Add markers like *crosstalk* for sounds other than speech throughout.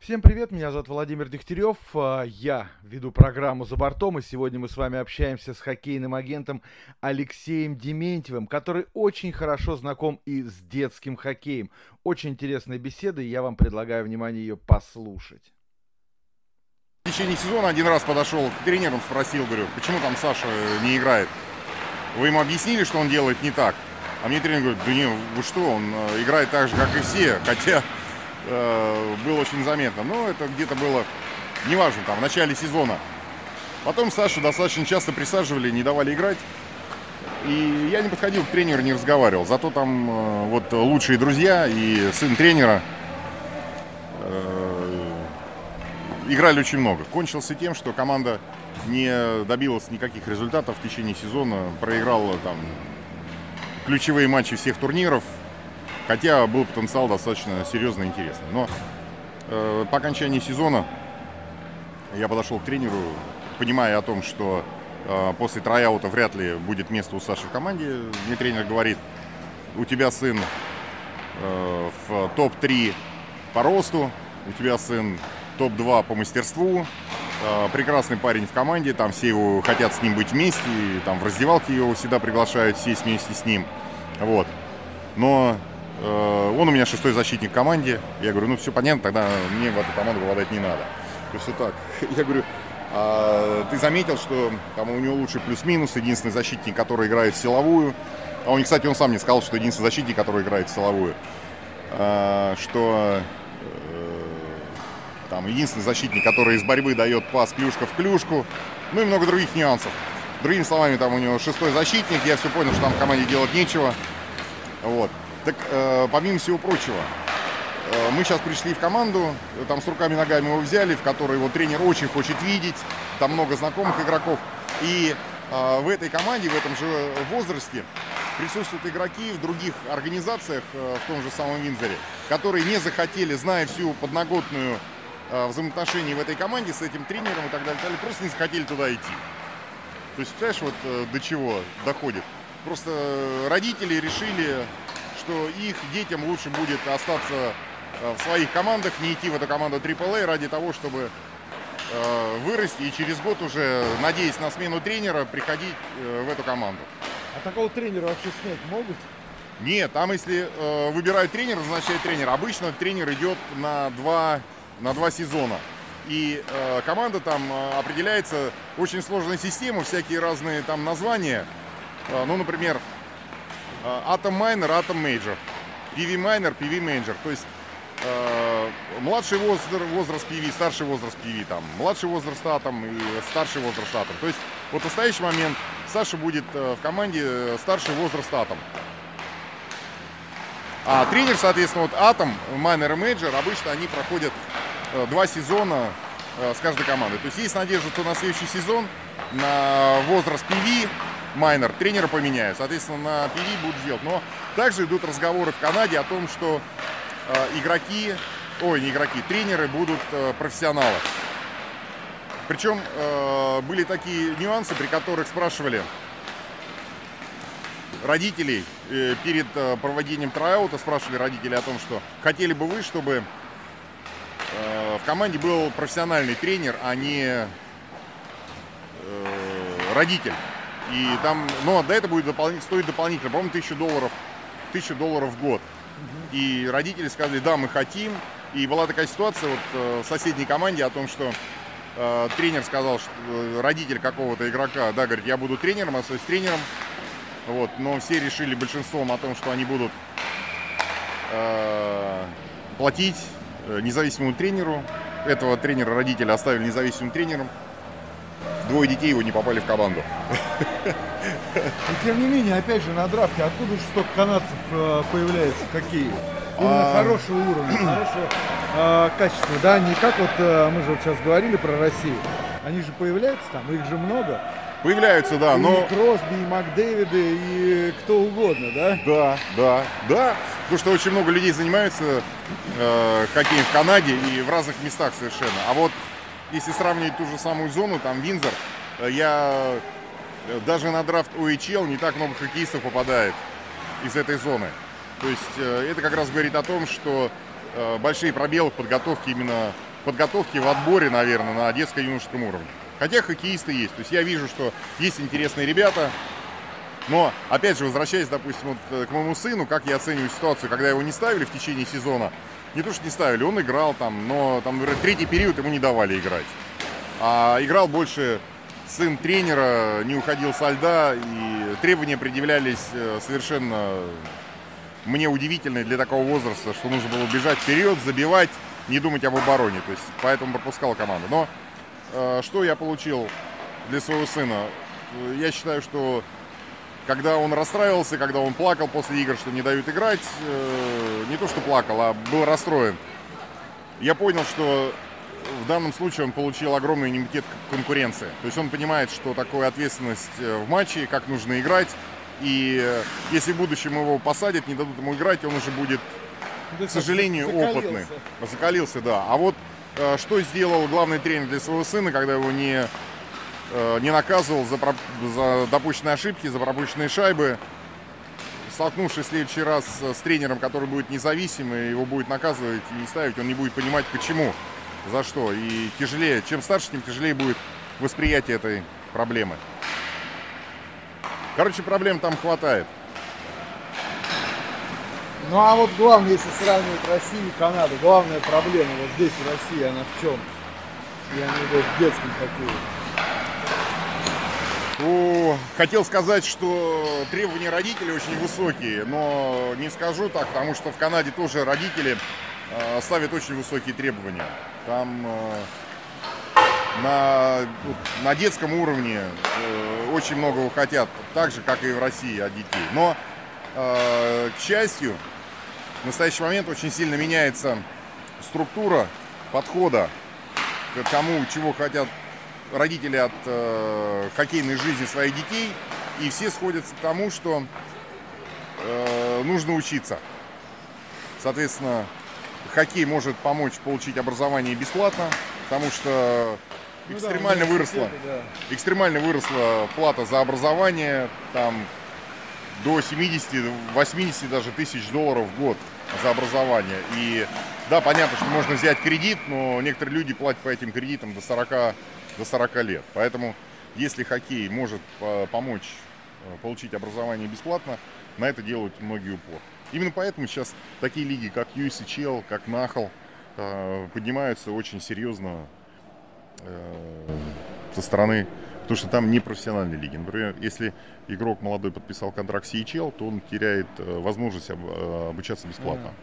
Всем привет, меня зовут Владимир Дегтярев, а, я веду программу «За бортом», и сегодня мы с вами общаемся с хоккейным агентом Алексеем Дементьевым, который очень хорошо знаком и с детским хоккеем. Очень интересная беседа, и я вам предлагаю, внимание, ее послушать. В течение сезона один раз подошел к тренерам, спросил, говорю, почему там Саша не играет? Вы ему объяснили, что он делает не так? А мне тренер говорит, да не, вы что, он э, играет так же, как и все, хотя э, было очень заметно. Но это где-то было, неважно, там, в начале сезона. Потом Сашу достаточно часто присаживали, не давали играть. И я не подходил к тренеру, не разговаривал. Зато там э, вот лучшие друзья и сын тренера э, играли очень много. Кончился тем, что команда не добилась никаких результатов в течение сезона, проиграла там ключевые матчи всех турниров, Хотя был потенциал достаточно серьезно интересный. Но э, по окончании сезона я подошел к тренеру, понимая о том, что э, после трояута вряд ли будет место у Саши в команде. Мне тренер говорит, у тебя сын э, в топ-3 по росту, у тебя сын топ-2 по мастерству, э, прекрасный парень в команде, там все его хотят с ним быть вместе, и, там в раздевалке его всегда приглашают сесть вместе с ним. Вот. Но он у меня шестой защитник в команде. Я говорю, ну все понятно, тогда мне в эту команду попадать не надо. То есть вот так. *laughs* Я говорю, а ты заметил, что там у него лучший плюс-минус, единственный защитник, который играет в силовую. А он, кстати, он сам мне сказал, что единственный защитник, который играет в силовую. А, что э, там единственный защитник, который из борьбы дает пас клюшка в клюшку. Ну и много других нюансов. Другими словами, там у него шестой защитник. Я все понял, что там команде делать нечего. Вот. Так, э, помимо всего прочего, э, мы сейчас пришли в команду, там с руками ногами его взяли, в которой его тренер очень хочет видеть, там много знакомых игроков. И э, в этой команде, в этом же возрасте присутствуют игроки в других организациях, э, в том же самом Винзоре, которые не захотели, зная всю подноготную э, взаимоотношений в этой команде с этим тренером и так далее, просто не захотели туда идти. То есть, понимаешь, вот э, до чего доходит. Просто родители решили что их детям лучше будет остаться э, в своих командах, не идти в эту команду AAA ради того, чтобы э, вырасти и через год уже, надеясь на смену тренера, приходить э, в эту команду. А такого тренера вообще снять могут? Нет, там если э, выбирают тренера, назначает тренер. Обычно тренер идет на два, на два сезона. И э, команда там э, определяется очень сложная система, всякие разные там названия. Э, ну, например, Atom Minor, Atom Major. PV Minor, PV Major. То есть э, младший возраст, возраст PV, старший возраст PV, там, младший возраст Атом и старший возраст Атом. То есть вот в настоящий момент Саша будет э, в команде э, старший возраст Атом. А тренер, соответственно, вот Атом, Minor и Major, обычно они проходят э, два сезона с каждой командой. То есть есть надежда, что на следующий сезон на возраст PV майнер, тренера поменяют, соответственно, на PV будут делать. Но также идут разговоры в Канаде о том, что э, игроки, ой, не игроки, тренеры будут э, профессионалы. Причем э, были такие нюансы, при которых спрашивали родителей э, перед э, проводением трааута, спрашивали родителей о том, что хотели бы вы, чтобы э, в команде был профессиональный тренер, а не э, родитель. И там, но до этого будет дополнительно, стоит дополнительно, по-моему, тысячу долларов, тысячу долларов в год. И родители сказали, да, мы хотим. И была такая ситуация вот э, в соседней команде о том, что э, тренер сказал, что э, родитель какого-то игрока, да, говорит, я буду тренером, остаюсь тренером. Вот, но все решили большинством о том, что они будут э, платить э, независимому тренеру. Этого тренера родители оставили независимым тренером двое детей его не попали в команду. И тем не менее, опять же, на драфте, откуда же столько канадцев э, появляется хоккее? Именно а... хорошего уровня, хорошего э, качества, да, не как вот э, мы же вот сейчас говорили про Россию. Они же появляются там, их же много. Появляются, да, и но... И Кросби, и Макдэвиды, и кто угодно, да? Да, да, да. Потому что очень много людей занимаются э, хоккеем в Канаде и в разных местах совершенно. А вот если сравнивать ту же самую зону, там Винзор, э, я э, даже на драфт OHL не так много хоккеистов попадает из этой зоны. То есть э, это как раз говорит о том, что большие пробелы в подготовке именно подготовки в отборе, наверное, на детско-юношеском уровне. Хотя хоккеисты есть. То есть я вижу, что есть интересные ребята. Но, опять же, возвращаясь, допустим, вот э, к моему сыну, как я оцениваю ситуацию, когда его не ставили в течение сезона, не то, что не ставили, он играл там, но там, например, третий период ему не давали играть. А играл больше сын тренера, не уходил со льда, и требования предъявлялись э, совершенно мне удивительные для такого возраста, что нужно было бежать вперед, забивать, не думать об обороне. То есть поэтому пропускал команду. Но э, что я получил для своего сына? Я считаю, что когда он расстраивался, когда он плакал после игр, что не дают играть, э, не то что плакал, а был расстроен, я понял, что в данном случае он получил огромный иммунитет конкуренции. То есть он понимает, что такое ответственность э, в матче, как нужно играть. И э, если в будущем его посадят, не дадут ему играть, он уже будет, да, к сожалению, закалился. опытный. Закалился, да. А вот э, что сделал главный тренер для своего сына, когда его не, не наказывал за, за допущенные ошибки, за пропущенные шайбы, столкнувшись в следующий раз с тренером, который будет независимый, его будет наказывать и ставить, он не будет понимать, почему за что. И тяжелее, чем старше, тем тяжелее будет восприятие этой проблемы. Короче, проблем там хватает. Ну а вот главное, если сравнивать Россию и Канаду, главная проблема вот здесь в России, она в чем? Я в виду в детском хоккее. О, хотел сказать, что требования родителей очень высокие, но не скажу так, потому что в Канаде тоже родители э, ставят очень высокие требования. Там э, на, на детском уровне э, очень многого хотят, так же, как и в России от детей. Но, э, к счастью, в настоящий момент очень сильно меняется структура подхода к тому, чего хотят родители от э, хоккейной жизни своих детей. И все сходятся к тому, что э, нужно учиться. Соответственно, хоккей может помочь получить образование бесплатно, потому что ну экстремально да, выросла, да. экстремально выросла плата за образование, там до 70, 80 даже тысяч долларов в год за образование. И да, понятно, что можно взять кредит, но некоторые люди платят по этим кредитам до 40, до 40 лет. Поэтому, если хоккей может помочь э, получить образование бесплатно, на это делают многие упор. Именно поэтому сейчас такие лиги, как USCHL, как Нахал, э, поднимаются очень серьезно э, со стороны, потому что там не профессиональные лиги. Например, если игрок молодой подписал контракт с CHL, то он теряет э, возможность обучаться бесплатно.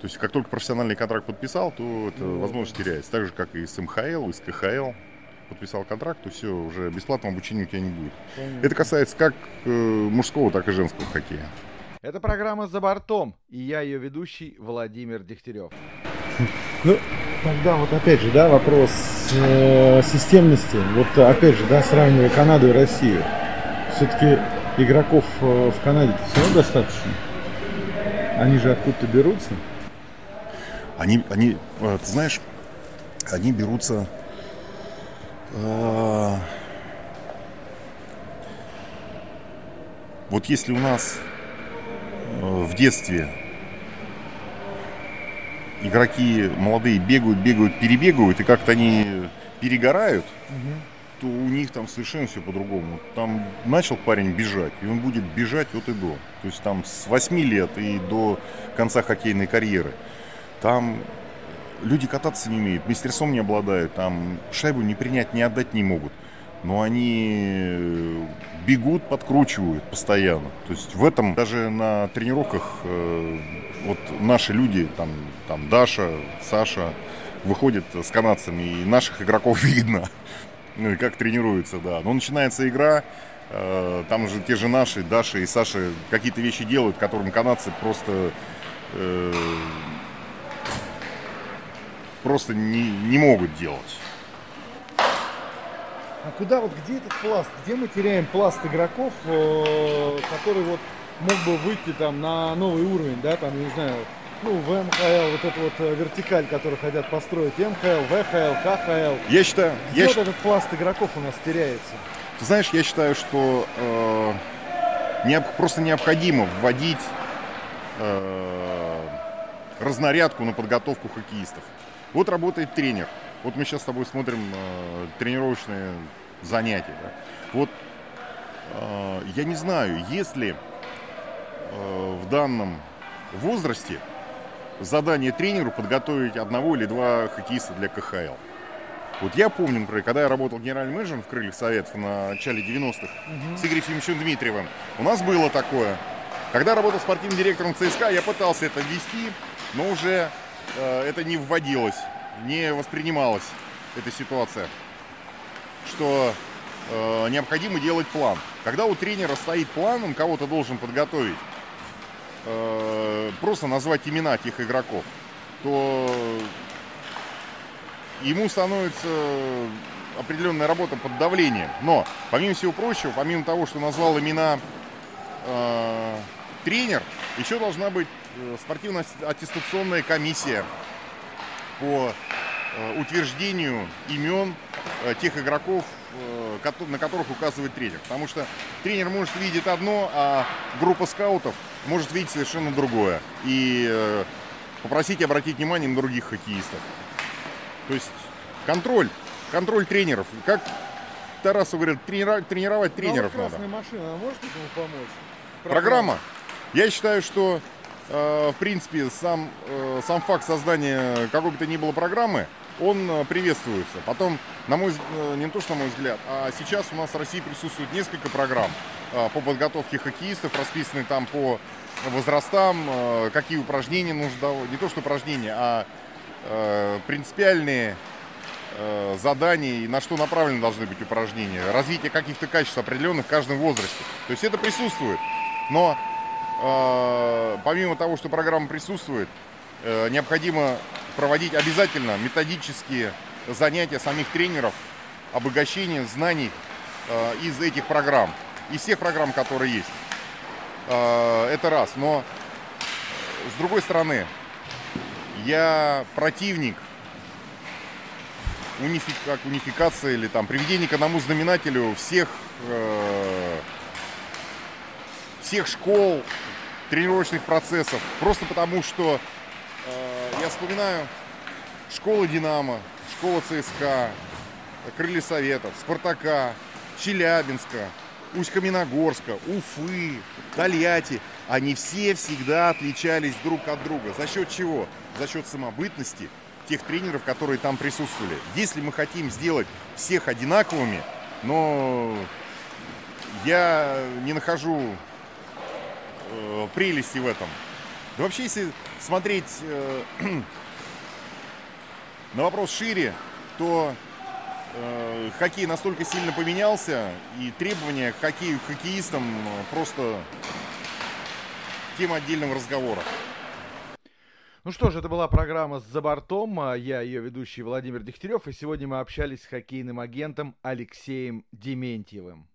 То есть, как только профессиональный контракт подписал, то эта ну, возможность теряется. Так же, как и с МХЛ, и с КХЛ. Подписал контракт, то все, уже бесплатного обучения у тебя не будет. Понятно. Это касается как мужского, так и женского хоккея. Это программа «За бортом», и я ее ведущий Владимир Дегтярев. *laughs* Ну, тогда вот опять же, да, вопрос э, системности. Вот опять же, да, сравнивая Канаду и Россию. Все-таки игроков э, в Канаде все равно достаточно. Они же откуда-то берутся. Они, они, э, ты знаешь, они берутся э, вот если у нас Э, в детстве игроки молодые бегают, бегают, перебегают, и как-то они перегорают, угу. то у них там совершенно все по-другому. Там начал парень бежать, и он будет бежать от и до. То есть там с 8 лет и до конца хоккейной карьеры. Там люди кататься не умеют, мастерством не обладают, там шайбу не принять, не отдать не могут но они бегут, подкручивают постоянно. То есть в этом даже на тренировках э, вот наши люди, там, там Даша, Саша, выходят с канадцами, и наших игроков *laughs* видно, ну и как тренируются, да. Но начинается игра, э, там же те же наши, Даша и Саша какие-то вещи делают, которым канадцы просто э, просто не, не могут делать. А куда вот, где этот пласт? Где мы теряем пласт игроков, э, который вот мог бы выйти там на новый уровень, да, там, не знаю, ну, в МХЛ, вот эта вот э, вертикаль, которую хотят построить, МХЛ, ВХЛ, КХЛ. Я считаю... Где я вот ш... этот пласт игроков у нас теряется? Ты знаешь, я считаю, что э, необ... просто необходимо вводить э, разнарядку на подготовку хоккеистов. Вот работает тренер. Вот мы сейчас с тобой смотрим э, тренировочные занятия. Да? Вот э, я не знаю, если э, в данном возрасте задание тренеру подготовить одного или два хоккеиста для КХЛ. Вот я помню, например, когда я работал генеральным менеджером в Крыльях Советов в начале 90-х угу. с Игорем Ефимовичем Дмитриевым, у нас было такое. Когда работал спортивным директором ЦСКА, я пытался это ввести, но уже это не вводилось, не воспринималась эта ситуация, что э, необходимо делать план. Когда у тренера стоит план, он кого-то должен подготовить, э, просто назвать имена тех игроков, то ему становится определенная работа под давлением. Но, помимо всего прочего, помимо того, что назвал имена э, тренер, еще должна быть э, спортивно-аттестационная комиссия по э, утверждению имен э, тех игроков, э, на которых указывает тренер. Потому что тренер может видеть одно, а группа скаутов может видеть совершенно другое. И э, попросить обратить внимание на других хоккеистов. То есть контроль, контроль тренеров. Как Тарасу говорят, тренира, тренировать ну, тренеров надо. машина может этому помочь? Программа. Программа. Я считаю, что э, в принципе сам, э, сам факт создания какой бы то ни было программы, он э, приветствуется. Потом, на мой, э, не то что на мой взгляд, а сейчас у нас в России присутствует несколько программ э, по подготовке хоккеистов, расписаны там по возрастам, э, какие упражнения нужно, не то что упражнения, а Э, принципиальные э, задания и на что направлены должны быть упражнения. Развитие каких-то качеств определенных в каждом возрасте. То есть это присутствует. Но э, помимо того, что программа присутствует, э, необходимо проводить обязательно методические занятия самих тренеров, обогащение знаний э, из этих программ, из всех программ, которые есть. Э, это раз. Но с другой стороны, я противник унифи... как унификации или там приведения к одному знаменателю всех. Всех школ, тренировочных процессов. Просто потому, что э... я вспоминаю школа Динамо, школа ЦСКА, Крылья Советов, Спартака, Челябинска, Усть-Каменогорска, Уфы, Тольятти, они все всегда отличались друг от друга. За счет чего? За счет самобытности тех тренеров, которые там присутствовали. Если мы хотим сделать всех одинаковыми, но я не нахожу э, прелести в этом. Да вообще, если смотреть э, *clears throat* на вопрос шире, то э, хоккей настолько сильно поменялся, и требования к хоккею, к хоккеистам э, просто тема отдельного разговора. Ну что ж, это была программа «За бортом». А я ее ведущий Владимир Дегтярев, и сегодня мы общались с хоккейным агентом Алексеем Дементьевым.